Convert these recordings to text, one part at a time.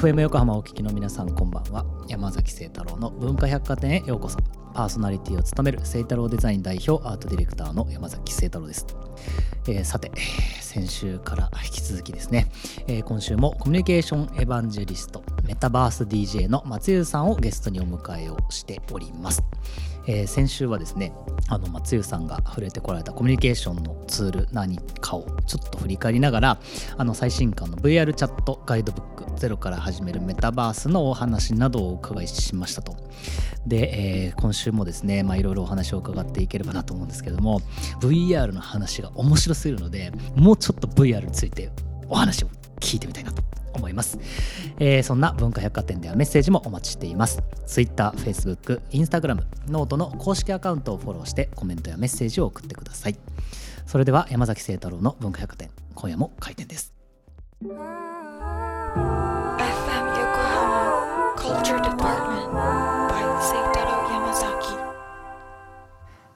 FM 横浜お聞きの皆さんこんばんは。山崎聖太郎の文化百貨店へようこそ。パーソナリティを務める聖太郎デザイン代表アートディレクターの山崎聖太郎です、えーさて先週から引き続きですね、えー今週もコミュニケーションエヴァンジェリストメタバース DJ の松湯さんをゲストにお迎えをしております。えー先週はですねあの松優さんが触れてこられたコミュニケーションのツール何かをちょっと振り返りながらあの最新刊の VR チャットガイドブックゼロから始めるメタバースのお話などをお伺いしましたと。で、えー今週もですねいろいろお話を伺っていければなと思うんですけども VR の話が面白すぎるのでもうちょっと VR についてお話を聞いてみたいなと思います、えーそんな文化百貨店ではメッセージもお待ちしています。Twitter、Facebook、Instagram、 note の公式アカウントをフォローしてコメントやメッセージを送ってください。それでは山崎晴太郎の文化百貨店今夜も開店です.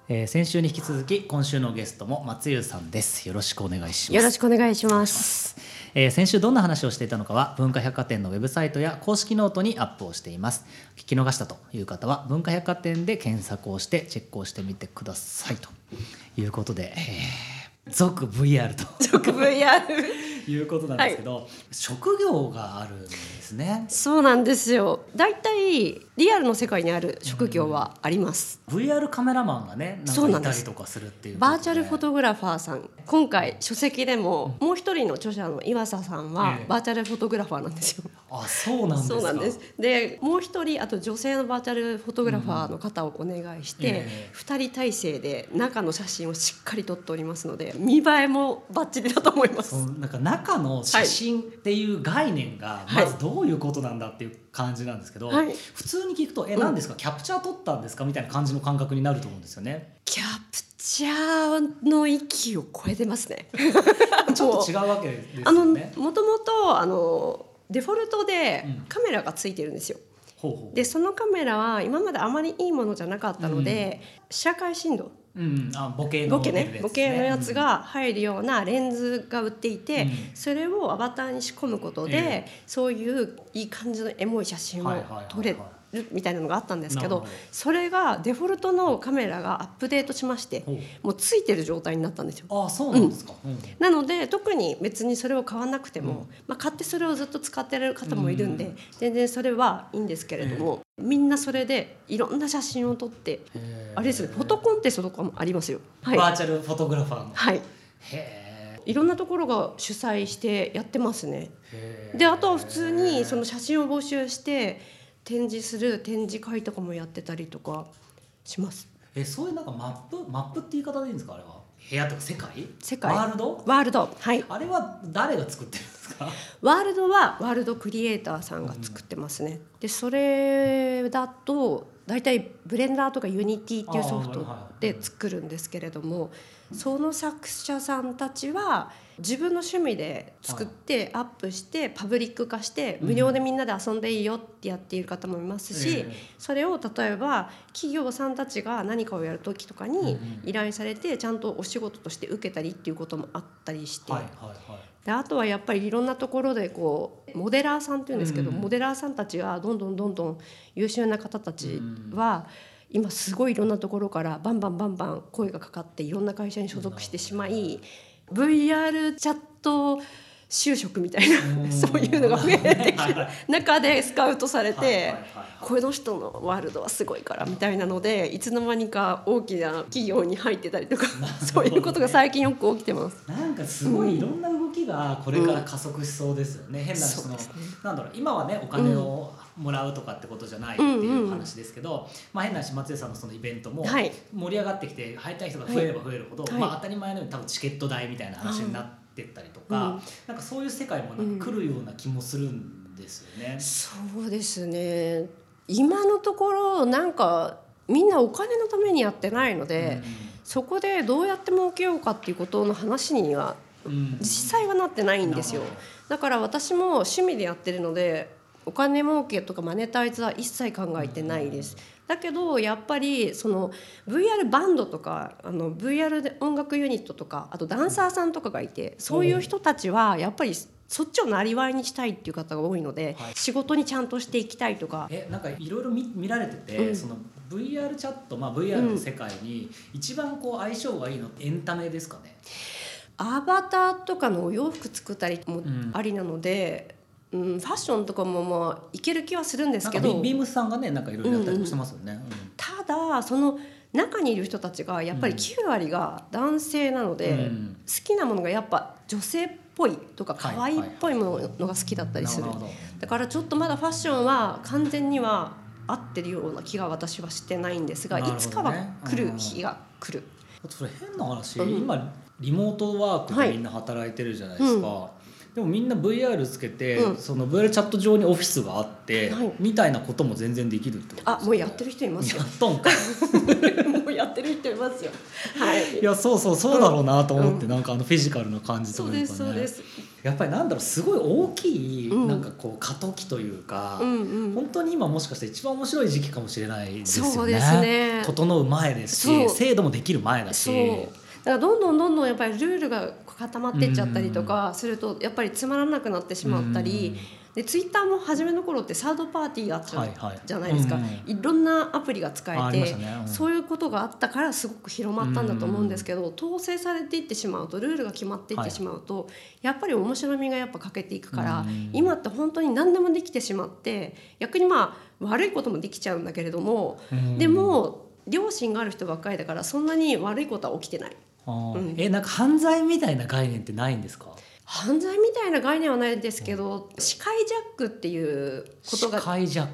えー先週に引き続き今週のゲストも松優さんです。よろしくお願いします。よろしくお願いします。えー先週どんな話をしていたのかは文化百貨店のウェブサイトや公式ノートにアップをしています。聞き逃したという方は文化百貨店で検索をしてチェックをしてみてください。ということで、えー続 VR と。直 VR。いうことなんですけど、職業があるんですね。そうなんですよ。だいたいリアルの世界にある職業はあります。VR カメラマンがねなんかいとかするっていうことで。バーチャルフォトグラファーさん今回書籍でももう一人の著者の岩佐さんはええバーチャルフォトグラファーなんですよ。あそうなんですか。そうなんです。でもう一人あと女性のバーチャルフォトグラファーの方をお願いして、ええ。二人体制で中の写真をしっかり撮っておりますので見栄えもバッチリだと思います。なんか中の写真っていう概念がはい。まずどういうことなんだっていう感じなんですけど、はい普通に聞くと「え何ですか？キャプチャー撮ったんですか?」みたいな感じの感覚になると思うんですよね。キャプチャーの域を超えてますね。ちょっと違うわけですあのよね。もともとあのデフォルトでうんカメラがついてるんですよ。ほうほうでそのカメラは今まであまりいいものじゃなかったので、社会振動うん、あボケのボケねボケのやつが入るようなレンズが売っていて、うん。それをアバターに仕込むことで、えそういういい感じのエモい写真を撮れるみたいなのがあったんですけどそれがデフォルトのカメラがアップデートしましてもうついてる状態になったんですよ。あそうなんですか。うん。なので特に別にそれを買わなくても、まあ、買ってそれをずっと使ってる方もいるんで、うん全然それはいいんですけれども、みんなそれでいろんな写真を撮ってへー。あれですねフォトコンテストとかもありますよ。はい、バーチャルフォトグラファーの。はい、へいろんなところが主催してやってますね。であとは普通にその写真を募集して展示する展示会とかもやってたりとかします。えそういうなんかマップマップって言い方でいいんですかあれは？部屋とか世界？世界。ワールド？ワールド。はい。あれは誰が作ってるんですか？ワールドはワールドクリエイターさんが作ってますね。でそれだと大体ブレンダーとかユニティっていうソフトで作るんですけれどもその作者さんたちは自分の趣味で作ってアップしてパブリック化して無料でみんなで遊んでいいよってやっている方もいますし、ええそれを例えば企業さんたちが何かをやる時とかに依頼されてちゃんとお仕事として受けたりっていうこともあったりして。はいはいはいであとはやっぱりいろんなところでこうモデラーさんっていうんですけど、うんモデラーさんたちがどんどんどんどん優秀な方たちは、今すごいいろんなところからバンバンバンバン声がかかっていろんな会社に所属してしまい VR チャット就職みたいうん。なそういうのが増えてきてはいはい。中でスカウトされてこの人のワールドはすごいからみたいなのでいつの間にか大きな企業に入ってたりとか そういうことが最近よく起きてます。なんかすごいいろんな動きがこれから加速しそうですよね、変なそのなんだろう今はねお金をもらうとかってことじゃないっていう話ですけど、まあ変な話松江さんのそのイベントもはい。盛り上がってきて入りたい人が増えれば増えるほど、はい。まあ当たり前のように多分チケット代みたいな話になってったりとか、うん。なんかそういう世界もなんか来るような気もするんですよね。そうですね。今のところなんかみんなお金のためにやってないので、そこでどうやって儲けようかっていうことの話にはうん。うん実際はなってないんですよ。なるほだから私も趣味でやってるのでお金儲けとかマネタイズは一切考えてないです。だけどやっぱりその VR バンドとかあの VR で音楽ユニットとかあとダンサーさんとかがいてそういう人たちはやっぱりそっちをなりわいにしたいっていう方が多いので、はい。仕事にちゃんとしていきたいとか。えなんかいろいろ見見られてて、うん。その VR チャット、まあ、VR の世界に一番こう相性がいいのってエンタメですかね、アバターとかのお洋服作ったりもんありなので、うんファッションとかもまあいける気はするんですけど。かビビームスさんがねなんかいろいろやったりもしてますよね。ただその中にいる人たちがやっぱり9割が男性なので、うん。好きなものがやっぱ女性っぽいとかはい。可愛いっぽいものが好きだったりする、だからちょっとまだファッションは完全には合ってるような気が私はしてないんですが、ね。いつかは来る日が来る。あとそれ変な話、うん。今リモートワークでみんな働いてるじゃないですか、でもみんな VR つけて、うん。その VR チャット上にオフィスがあって、はい。みたいなことも全然できるってことあもうやってる人いますよ。やっとんか。もうやってる人いますよ。はい。いやそうそうそうだろうなと思って、うん。なんかあのフィジカルな感じというかね。そうですそうです。やっぱりなんだろうすごい大きい、うん。なんかこう過渡期というか、うんうん。本当に今もしかして一番面白い時期かもしれないですよね。そうですね。整う前ですし制度もできる前だし。からどんどんどんどんやっぱりルールが固まってっちゃったりとかするとやっぱりつまらなくなってしまったり。でツイッターも初めの頃ってサードパーティーがあったはいはいじゃないですか、うんい。ろんなアプリが使えて、ね。うん。そういうことがあったからすごく広まったんだと思うんですけど、統制されていってしまうとルールが決まっていってしまうと、やっぱり面白みがやっぱ欠けていくから、うん今って本当に何でもできてしまって逆にまあ悪いこともできちゃうんだけれども、うん。でも良心がある人ばっかりだからそんなに悪いことは起きてない。うん。えなんか犯罪みたいな概念ってないんですか？犯罪みたいな概念はないですけど視界ジャックっていうことが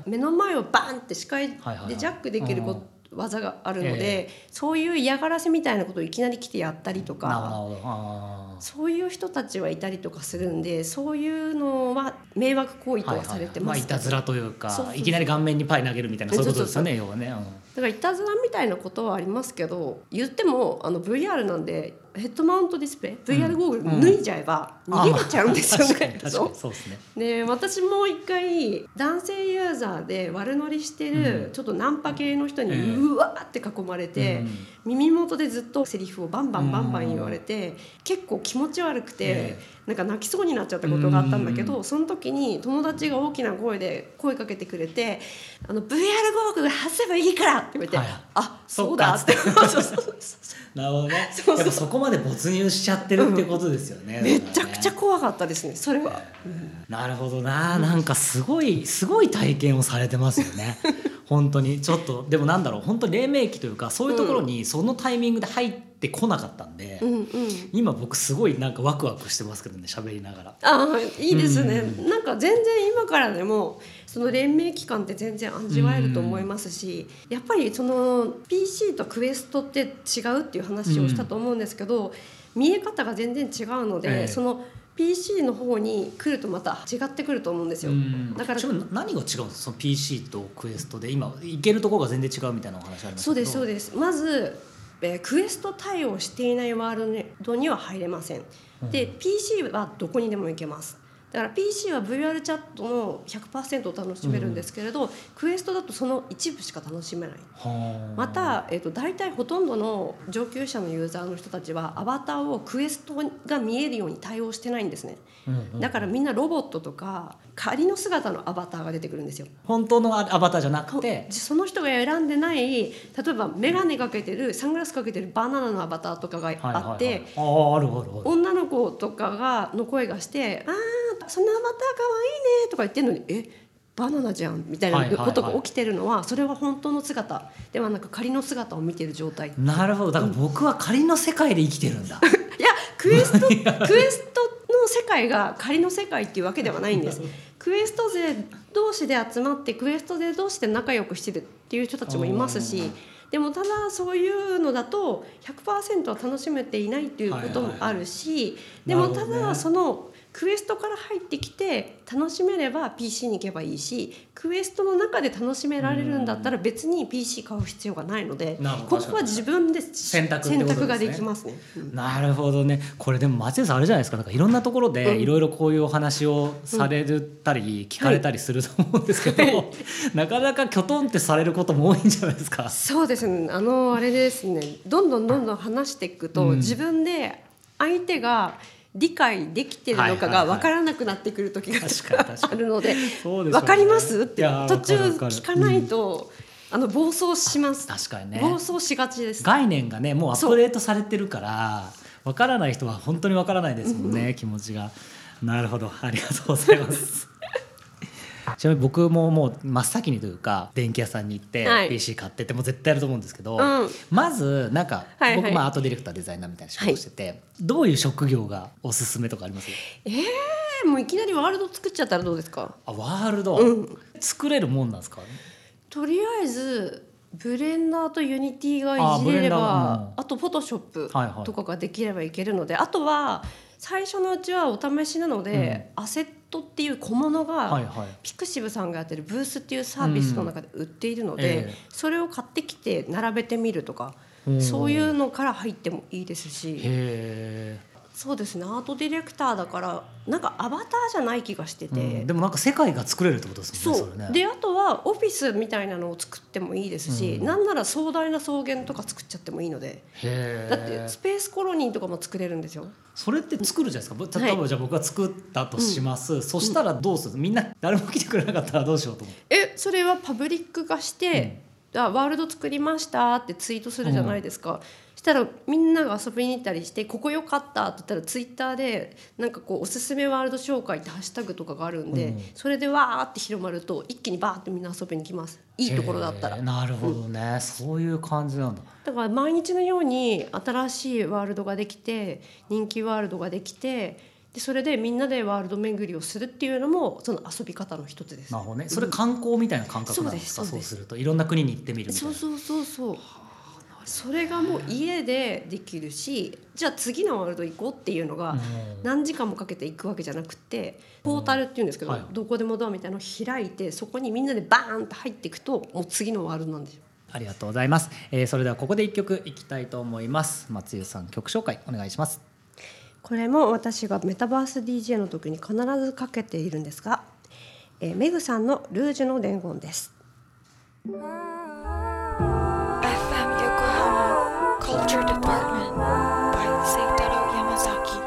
目の前をバンって視界はいはいでジャックできるこ技があるのえでそういう嫌がらせみたいなことをいきなり来てやったりとなるかそういう人たちはいたりとかするんでそういうのは迷惑行為とはされてますいたずらというかいきなり顔面にパイ投げるみたいなそういうことですよね要はね。うん。だからいたずらみたいなことはありますけど言ってもあの VR なんでヘッドマウントディスプレイ VR ゴーグル脱いじゃえば逃げれちゃうんですよね。確かにそう。ですね。で私も一回男性ユーザーで悪乗りしてる、うん。ちょっとナンパ系の人にええ。うわーって囲まれて、うん。耳元でずっとセリフをバンバンバンバン言われて、結構気持ち悪くて、えなんか泣きそうになっちゃったことがあったんだけど、うんその時に友達が大きな声で声かけてくれて「あの VR ゴーグル外せばいいから」って言われて「はいあそっそうだ」かって。なるほどね。そうそう。やっぱそこまで没入しちゃってるってことですよね。めちゃくちゃ怖かったですねそれは。なるほどな、なんかすごいすごい体験をされてますよね。本当に。ちょっとでもなんだろう。本当黎明期というかそういうところにそのタイミングで入ってこなかったんで、うんうん。今僕すごいなんかワクワクしてますけどね喋りながら。ああいいですね、うなんか全然今からでもその連盟期間って全然味わえると思いますし、やっぱりその PC とクエストって違うっていう話をしたと思うんですけど、見え方が全然違うので、ええ。その PC の方に来るとまた違ってくると思うんですよ。だから何が違うんですか？その PC とクエストで今いけるところが全然違うみたいなお話ありますそうですそうでです。まず、えークエスト対応していないワールドには入れません。で PC はどこにでも行けます。だから PC は VR チャットの100%を楽しめるんですけれど、クエストだとその一部しか楽しめない。また、えー、と大体ほとんどの上級者のユーザーの人たちはアバターをクエストが見えるように対応してないんですね。だからみんなロボットとか仮の姿のアバターが出てくるんですよ。本当のアバターじゃなくてその人が選んでない例えば眼鏡かけてるサングラスかけてるバナナのアバターとかがあって、女の子とかがの声がして「あーそのアバターかわいいね」とか言ってるのに「えバナナじゃん」みたいなことが起きてるのはそれは本当の姿ではなく仮の姿を見てる状態。いなるほど。だから僕は仮の世界で生きてるんだ。やクエスト クエストの世界が仮の世界っていうわけではないんです。クエスト勢同士で集まってクエスト勢同士で仲良くしてるっていう人たちもいますしでもただそういうのだと100%は楽しめていないっていうこともあるし、でもただそのクエストから入ってきて楽しめれば PC に行けばいいしクエストの中で楽しめられるんだったら別に PC 買う必要がないのでなるほどここは自分で選択ですね選択ができますね。うんなるほどね。これでも松江さんあれじゃないですか？なんかいろんなところでうん。いろいろこういうお話をされたり聞かれたりすると思うんですけど、はい。なかなかきょとんってされることも多いんじゃないですか？そうですね。あのあれですね。どんどんどんどん話していくと、うん。自分で相手が理解できてるのかが分からなくなってくる時があるので分かります？って途中聞かないと、あの暴走します。確かにね。暴走しがちです。概念がねもうアップデートされてるからわからない人は本当にわからないですもんね気持ちが。なるほど。ありがとうございますちなみに僕ももう真っ先にというか電気屋さんに行ってはい。PC 買ってってもう絶対やると思うんですけど、うん。まずなんかはいはい。僕まあアートディレクターデザイナーみたいな仕事をしてて、どういう職業がおすすめとかあります？えー、もういきなりワールド作っちゃったらどうですか？あワールド、うん。作れるもんなんですか？とりあえずブレンダーとユニティがいじれればうん。あとフォトショップはいはい。とかができればいけるので、あとは最初のうちはお試しなので、アセットっていう小物が、ピクシブさんがやってるブースっていうサービスの中で売っているので、それを買ってきて並べてみるとか、うん。そういうのから入ってもいいですしそうですね。アートディレクターだからなんかアバターじゃない気がしてて。うん。でもなんか世界が作れるってことですもんねそう。れね。であとはオフィスみたいなのを作ってもいいですし、うん。なんなら壮大な草原とか作っちゃってもいいので。へだってスペースコロニーとかも作れるんですよ。それって作るじゃないですか？例えばじゃあ僕が作ったとします、そしたらどうする？みんな誰も来てくれなかったらどうしようと思ってえそれはパブリック化して、あワールド作りましたってツイートするじゃないですか、したらみんなが遊びに行ったりして「ここ良かった」って言ったらツイッターでなんかこうおすすめワールド紹介ってハッシュタグとかがあるんで、うん。それでわーって広まると一気にバーってみんな遊びに来ます。いいところだったら。なるほどね、そういう感じなんだ。だから毎日のように新しいワールドができて人気ワールドができてでそれでみんなでワールド巡りをするっていうのもその遊び方の一つです。な。るほどね。それ観光みたいな感覚なんですか、そうですそうです。そうすると。いろんな国に行ってみるみたいな。そうそうそうそうそれがもう家でできるしじゃあ次のワールド行こうっていうのがうん。何時間もかけて行くわけじゃなくてポータルっていうんですけど、はいどこでもドアみたいなのを開いてそこにみんなでバーンと入っていくともう次のワールドなんですよ。ありがとうございます、えーそれではここで一曲いきたいと思います。松井さん曲紹介お願いします。これも私がメタバース DJ の時に必ずかけているんですが、えーメグさんのルージュの伝言です。Culture Department by Seitaro Yamazaki.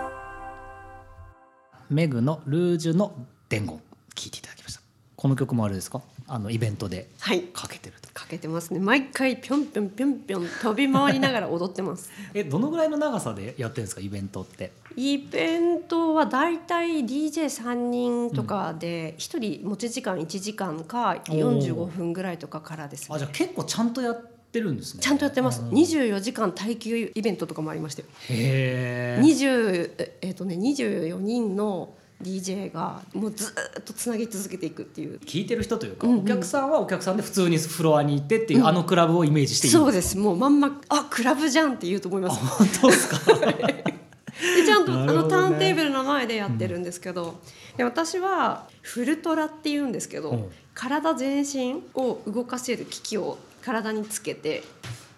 メグのルージュの伝言聞いていただきました。この曲もあれですか？あのイベントではい、かけてると。かけてますね。毎回ぴょんぴょんぴょんぴょん飛び回りながら踊ってます。えどのぐらいの長さでやってるんですか？イベントって。イベントはだいたい DJ3 人とかで1人持ち時間1時間か45分ぐらいとかからですね。あじゃあ結構ちゃんとやってるんですね。ちゃんとやってます。うん。24時間耐久イベントとかもありましたよ。へえ20ええっとね24人の DJ がもうずーっとつなぎ続けていくっていう。聞いてる人というか、うんうん。お客さんはお客さんで普通にフロアに行ってっていう、あのクラブをイメージしていい。そうです。もうまんまあクラブじゃんって言うと思います。本当ですか？でちゃんと、ね。のターンテーブルの前でやってるんですけど、で私はフルトラって言うんですけど、うん。体全身を動かせる機器を体につけて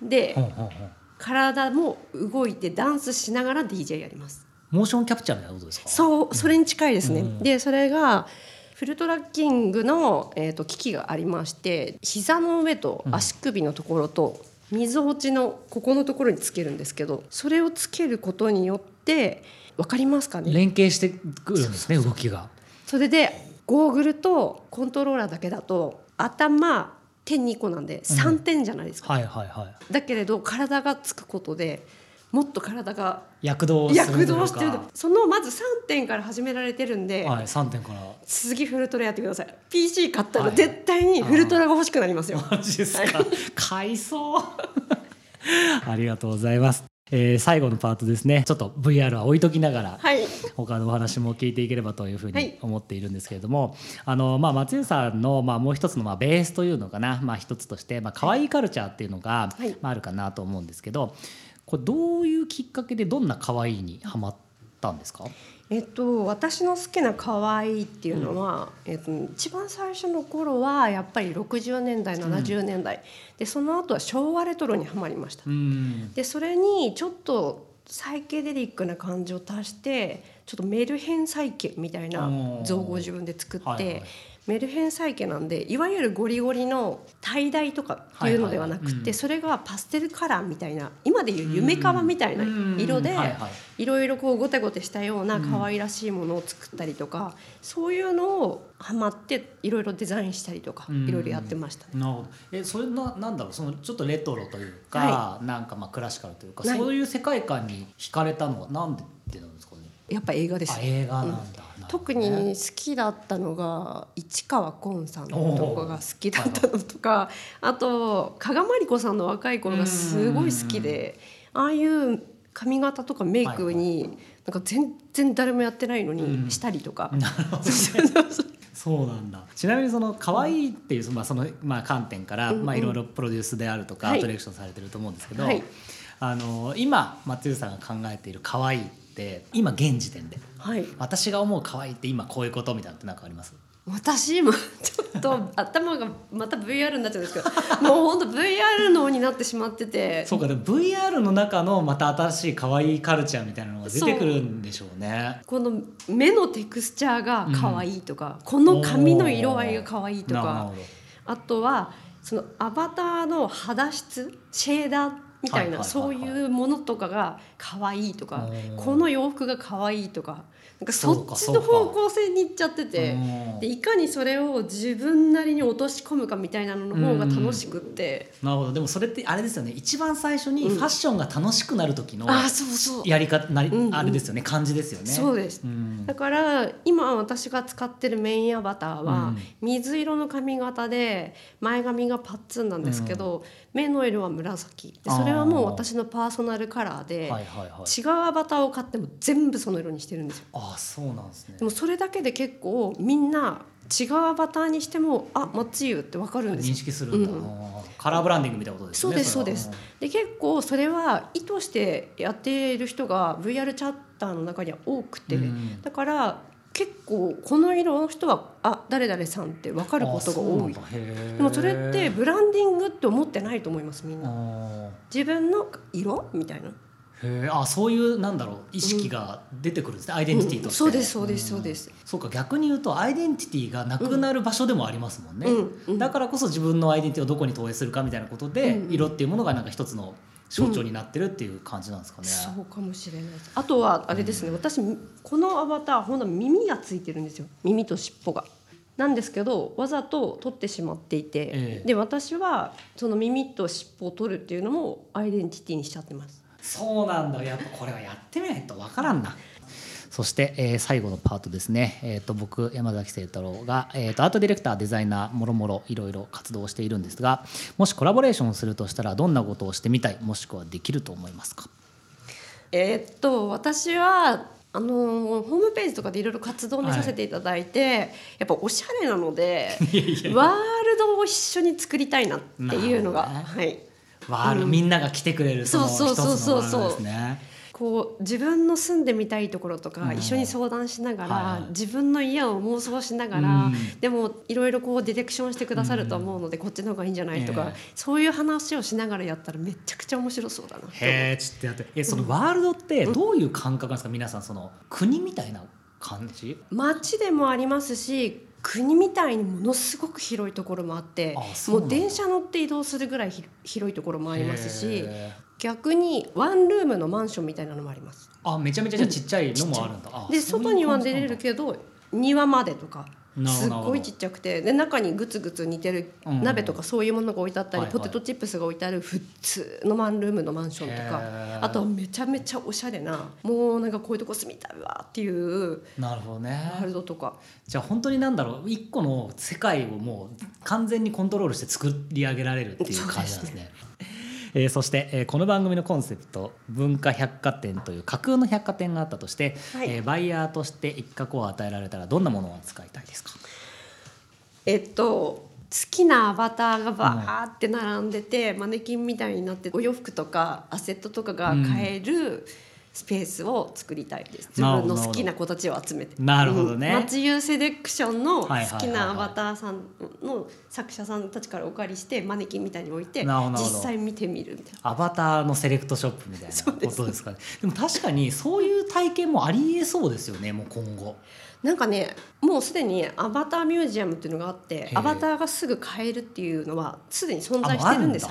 で、体も動いてダンスしながら DJ やります。モーションキャプチャーみたいなことですか？そうそれに近いですね、うん。でそれがフルトラッキングの、えー、と機器がありまして膝の上と足首のところと、溝落ちのここのところにつけるんですけどそれをつけることによって分かりますかね？連携してくるんですね動きが。それでゴーグルとコントローラーだけだと頭手2個なんで3点じゃないですか、はいはいはい。だけれど体がつくことでもっと体が躍動躍動してる。そのまず3点から始められてるんで、はい3点から。次フルトラやってください。PC 買ったはい。ら絶対にフルトラが欲しくなりますよ、マジですか。買いそう。ありがとうございます、えー最後のパートですね。ちょっと VR は置いときながら、はい。他のお話も聞いていければというふうはい。に思っているんですけれども、あのまあ、松江さんの、まあ、もう一つのまあベースというのかな、まあ、一つとして、まあ可愛いカルチャーっていうのが、はい。まあ、あるかなと思うんですけどこれどういうきっかけでどんな可愛いにハマったんですか？えっと、私の好きな可愛いっていうのは、えっと、一番最初の頃はやっぱり60年代70年代、でその後は昭和レトロにはまりました。うん。でそれにちょっとサイケデリックな感じを足してちょっとメルヘン債券みたいな造語を自分で作って、はいはいメルヘン債券なんでいわゆるゴリゴリの tie dye とかっていうのではなくて、はいはいはい。うん。それがパステルカラーみたいな今でいう夢カバみたいな色でうん。はいはい。いろいろこうゴテゴテしたような可愛らしいものを作ったりとか、そういうのをハマっていろいろデザインしたりとかうん。いろいろやってましたね。なるほど。えそれななんだろう？そのちょっとレトロというか、はなんかまあクラシカルというか、はい。そういう世界観に惹かれたのはなんでってなんですかね？やっぱ映画ですあ映画なんだ、特ねに好きだったのが市川崑さんとかが好きだったのとかあと加賀まりこさんの若い頃がすごい好きでああいう髪型とかメイクになんか全然誰もやってないのにしたりとか。そうなんだ。ちなみにその可愛いっていう、まあそのまあ、観点から、まあ、いろいろプロデュースであるとか、はい。アトラクションされてると思うんですけど、はい。あの今松井さんが考えている可愛いって今現時点で。はい、私が思う可愛いって今こういうことみたいなのって何かあります？私もちょっと 頭がまた VR になっちゃうんですけどもう本当 VR 脳になってしまってて。そうかでも VR の中のまた新しい可愛いカルチャーみたいなのが出てくるんでしょうね。この目のテクスチャーが可愛いとか、この髪の色合いが可愛いとか。あとはそのアバターの肌質シェーダーみたいな、そういうものとかが可愛いとかこの洋服が可愛いとかなんかそっちの方向性に行っちゃっててうん。でいかにそれを自分なりに落とし込むかみたいなのの方が楽しくって、なるほど。でもそれってあれですよね。一番最初にファッションが楽しくなる時のああそうそう。やり方なり、うんうん。あれですよね。感じですよね。そうです。うん。だから今私が使ってるメインアバターはうん。水色の髪型で前髪がパッツンなんですけど、目の色は紫。でそれはもう私のパーソナルカラーで、はいはいはい。違うアバターを買っても全部その色にしてるんですよ。ああそうなんですね。で。もそれだけで結構みんな違うアバターにしてもあ松湯ってわかるんです認よ識するんだ、うんカラーブランディングみたいなことですそうよね。ですそうです。で結構それは意図してやっている人が VR チャッターの中には多くて、うん。だから結構この色の人はあ誰々さんって分かることが多い。でもそれってブランディングって思ってないと思いますみんな。あ自分の色みたいな。ーへえあそういうなんだろう意識が出てくるんですね、アイデンティティとして、そうですそうですそうです。そうか逆に言うとアイデンティティがなくなる場所でもありますもんね、うん。うん。だからこそ自分のアイデンティティをどこに投影するかみたいなことで、うんうん。色っていうものがなんか一つの象徴になってるっていう感じなんですかね、そうかもしれないです。あとはあれですね、私このアバターほんと耳がついてるんですよ。耳と尻尾が。なんですけどわざと取ってしまっていて、ええ。で私はその耳と尻尾を取るっていうのもアイデンティティにしちゃってます。そうなんだ。やっぱこれはやってみないとわからんな。そして、えー最後のパートですね、えー、と僕山崎清太郎が、えー、とアートディレクターデザイナーもろもろいろいろ活動をしているんですがもしコラボレーションをするとしたらどんなことをしてみたいもしくはできると思いますか？えーっと私はあのホームページとかでいろいろ活動を見させていただいて、やっぱおしゃれなので ワールドを一緒に作りたいなっていうのが、なるほはい、ワール、みんなが来てくれるその一つそうそうそうそうのワールドですね。こう自分の住んでみたいところとかうん。一緒に相談しながら、自分の家を妄想しながら、うん。でもいろいろこうディレクションしてくださると思うので、こっちの方がいいんじゃないとか、ええ。そういう話をしながらやったらめちゃくちゃ面白そうだなへえちょっとやってえそのワールドってどういう感覚なんですか、皆さんその国みたいな感じ？街でもありますし国みたいにものすごく広いところもあってもう電車乗って移動するぐらいひ広いところもありますしへ逆にワンルームのマンションみたいなのもあります。あめちゃめちゃじゃあちっちゃいのもあるんだ、あで外には出れるけど庭までとかすっごいちっちゃくてで中にグツグツ煮てるうん。鍋とかそういうものが置いてあったり、ポテトチップスが置いてある普通のワンルームのマンションとへかー。あとはめちゃめちゃおしゃれなもうなんかこういうとこ住みたいわっていうなるほどね。ワールドとか。じゃあ本当になんだろう一個の世界をもう完全にコントロールして作り上げられるっていう感じなんですね。えーそして、えーこの番組のコンセプト「文化百貨店」という架空の百貨店があったとして、はい。えーバイヤーとして一角を与えられたらどんなものを扱いたいですか？えっと好きなアバターがバーって並んでて、マネキンみたいになってお洋服とかアセットとかが買える、スペースを作りたいです。自なるほど分の好きな子たちを集めて。なるほどね。うん。松湯セレクションの好きなアバターさんの作者さんたちからお借りしてマネキンみたいに置いて実際見てみるみたいな。アバターのセレクトショップみたいなことですかね。でも確かにそういう体験もありえそうですよねもう今後なんかねもうすでにアバターミュージアムっていうのがあってアバターがすぐ買えるっていうのはすでに存在してるんですよ。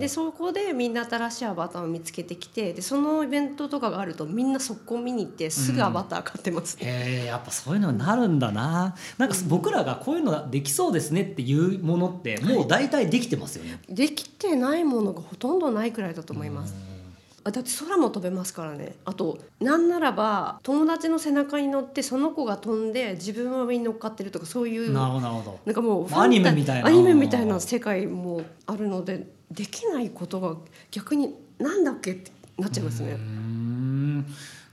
でそこでみんな新しいアバターを見つけてきてでそのイベントとかがあるとみんな速攻見に行ってすぐアバター買ってます、ね。へえやっぱそういうのになるんだな。なんか僕らがこういうのできそうですねっていうものってもう大体できてますよね、できてないものがほとんどないくらいだと思います。あだって空も飛べますからね。あとなんならば友達の背中に乗ってその子が飛んで自分は上に乗っかってるとかそういうなるほどなるほど。なんかもうアニメみたいなアニメみたいな世界もあるのでできないことが逆になんだっけってなっちゃいますね。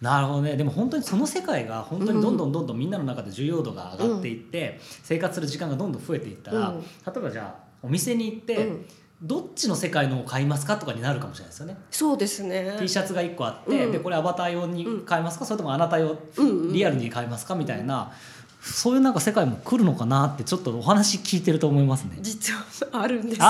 なるほどね。でも本当にその世界が本当にどんどんどんどんみんなの中で重要度が上がっていって、生活する時間がどんどん増えていったら、うん。例えばじゃあお店に行って、うんどっちの世界のを買いますかとかになるかもしれないですよね。そうですね。T シャツが1個あって、うんでこれアバター用に買いますか、それともあなた用、リアルに買いますかみたいなそういうなんか世界も来るのかなってちょっとお話聞いてると思いますね。実はあるんです。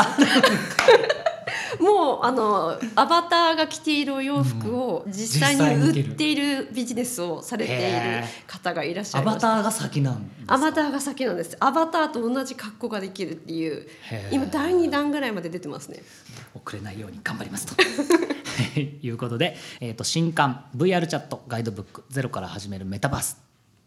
あもうあのアバターが着ているお洋服を実際に売っているビジネスをされている方がいらっしゃアいました。バターが先なんですか？アバターが先なんです。アバターと同じ格好ができるっていう今第二弾ぐらいまで出てますね。遅れないように頑張りますと いうことで、えー、と新刊 VR チャットガイドブックゼロから始めるメタバース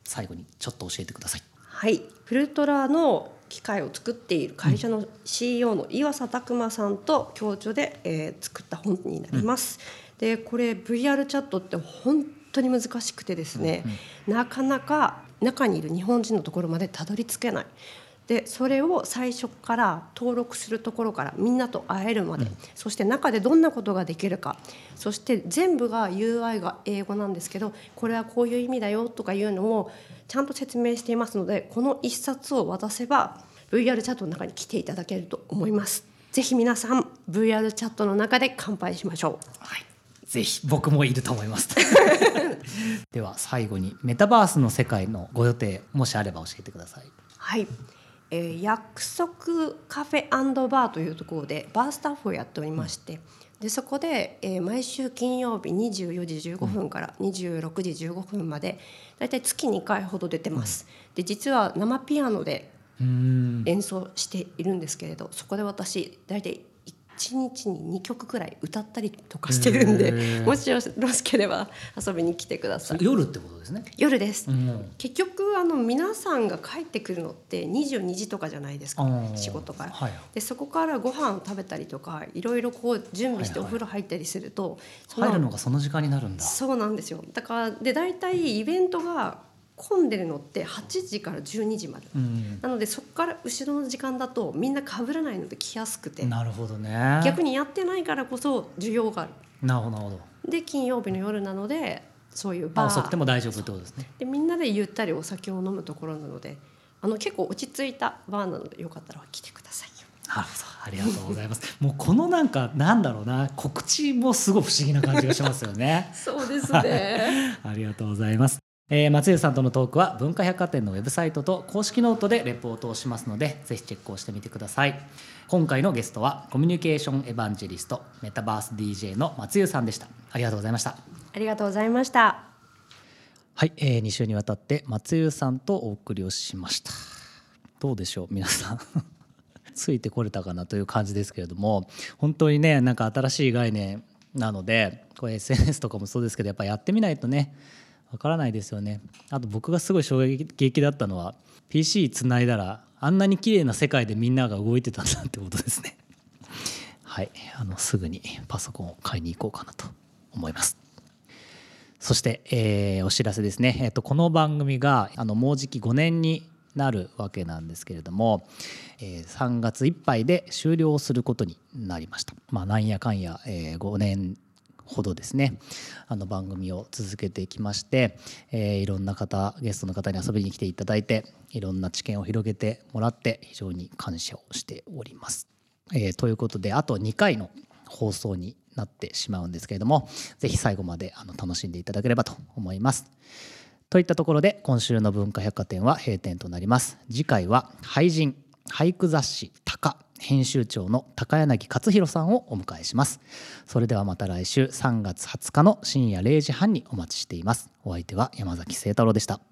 最後にちょっと教えてください。はい、フルトラの機械を作っている会社の CEO の岩佐拓磨さんと共著で、えー作った本になります。でこれ VR チャットって本当に難しくてですね、なかなか中にいる日本人のところまでたどり着けない。でそれを最初から登録するところからみんなと会えるまで、そして中でどんなことができるかそして全部が UI が英語なんですけどこれはこういう意味だよとかいうのをちゃんと説明していますのでこの一冊を渡せば VR チャットの中に来ていただけると思います。ぜひ皆さん VR チャットの中で乾杯しましょう。はい、ぜひ僕もいると思います。では最後にメタバースの世界のご予定もしあれば教えてください。はい、えー約束カフェバーというところでバースタッフをやっておりまして、でそこで、えー毎週金曜日24時15分から26時15分までだいたい月2回ほど出てます。で実は生ピアノで演奏しているんですけれどそこで私大体1日に2曲くらい歌ったりとかしてるんでもしよろしければ遊びに来てください。夜ってことですね。夜です、うん。結局あの皆さんが帰ってくるのって22時とかじゃないですか仕事から。はい。でそこからご飯を食べたりとかいろいろこう準備してはいはい。お風呂入ったりすると、その入るのがその時間になるんだ。そうなんですよ。だからで大体イベントが混んでるのって8時から12時まで。うん、なのでそこから後ろの時間だとみんな被らないので来やすくてなるほどね。逆にやってないからこそ需要があるなるほどなるほど。で金曜日の夜なのでそういうバーまあ遅くても大丈夫ってことですね。でみんなでゆったりお酒を飲むところなのであの結構落ち着いたバーなのでよかったら来てくださいよ。なるほど、ありがとうございます。もうこのなんかなんだろうな告知もすごい不思議な感じがしますよね。そうですね ありがとうございます。えー松湯さんとのトークは文化百貨店のウェブサイトと公式ノートでレポートをしますのでぜひチェックをしてみてください。今回のゲストはコミュニケーションエヴァンジェリストメタバース DJ の松湯さんでした。ありがとうございました。ありがとうございました。はい、えー、2週にわたって松湯さんとお送りをしました。どうでしょう皆さん。ついてこれたかなという感じですけれども本当にねなんか新しい概念なのでこれ SNS とかもそうですけどやっぱやってみないとねわからないですよね。あと僕がすごい衝撃だったのは PC つないだらあんなに綺麗な世界でみんなが動いてたんだってことですね。はい。あのすぐにパソコンを買いに行こうかなと思います。そして、えーお知らせですね、えーとこの番組があのもうじき5年になるわけなんですけれども、えー3月いっぱいで終了することになりました。まあ、なんやかんや、えー5年ほどですねあの番組を続けてきまして、えーいろんな方ゲストの方に遊びに来ていただいていろんな知見を広げてもらって非常に感謝をしております。えーということであと2回の放送になってしまうんですけれどもぜひ最後まであの楽しんでいただければと思います。といったところで今週の文化百貨店は閉店となります次回は俳人俳句雑誌「鷹」編集長の高柳克弘さんをお迎えします。それではまた来週3月20日の深夜0時半にお待ちしています。お相手は山崎聖太郎でした。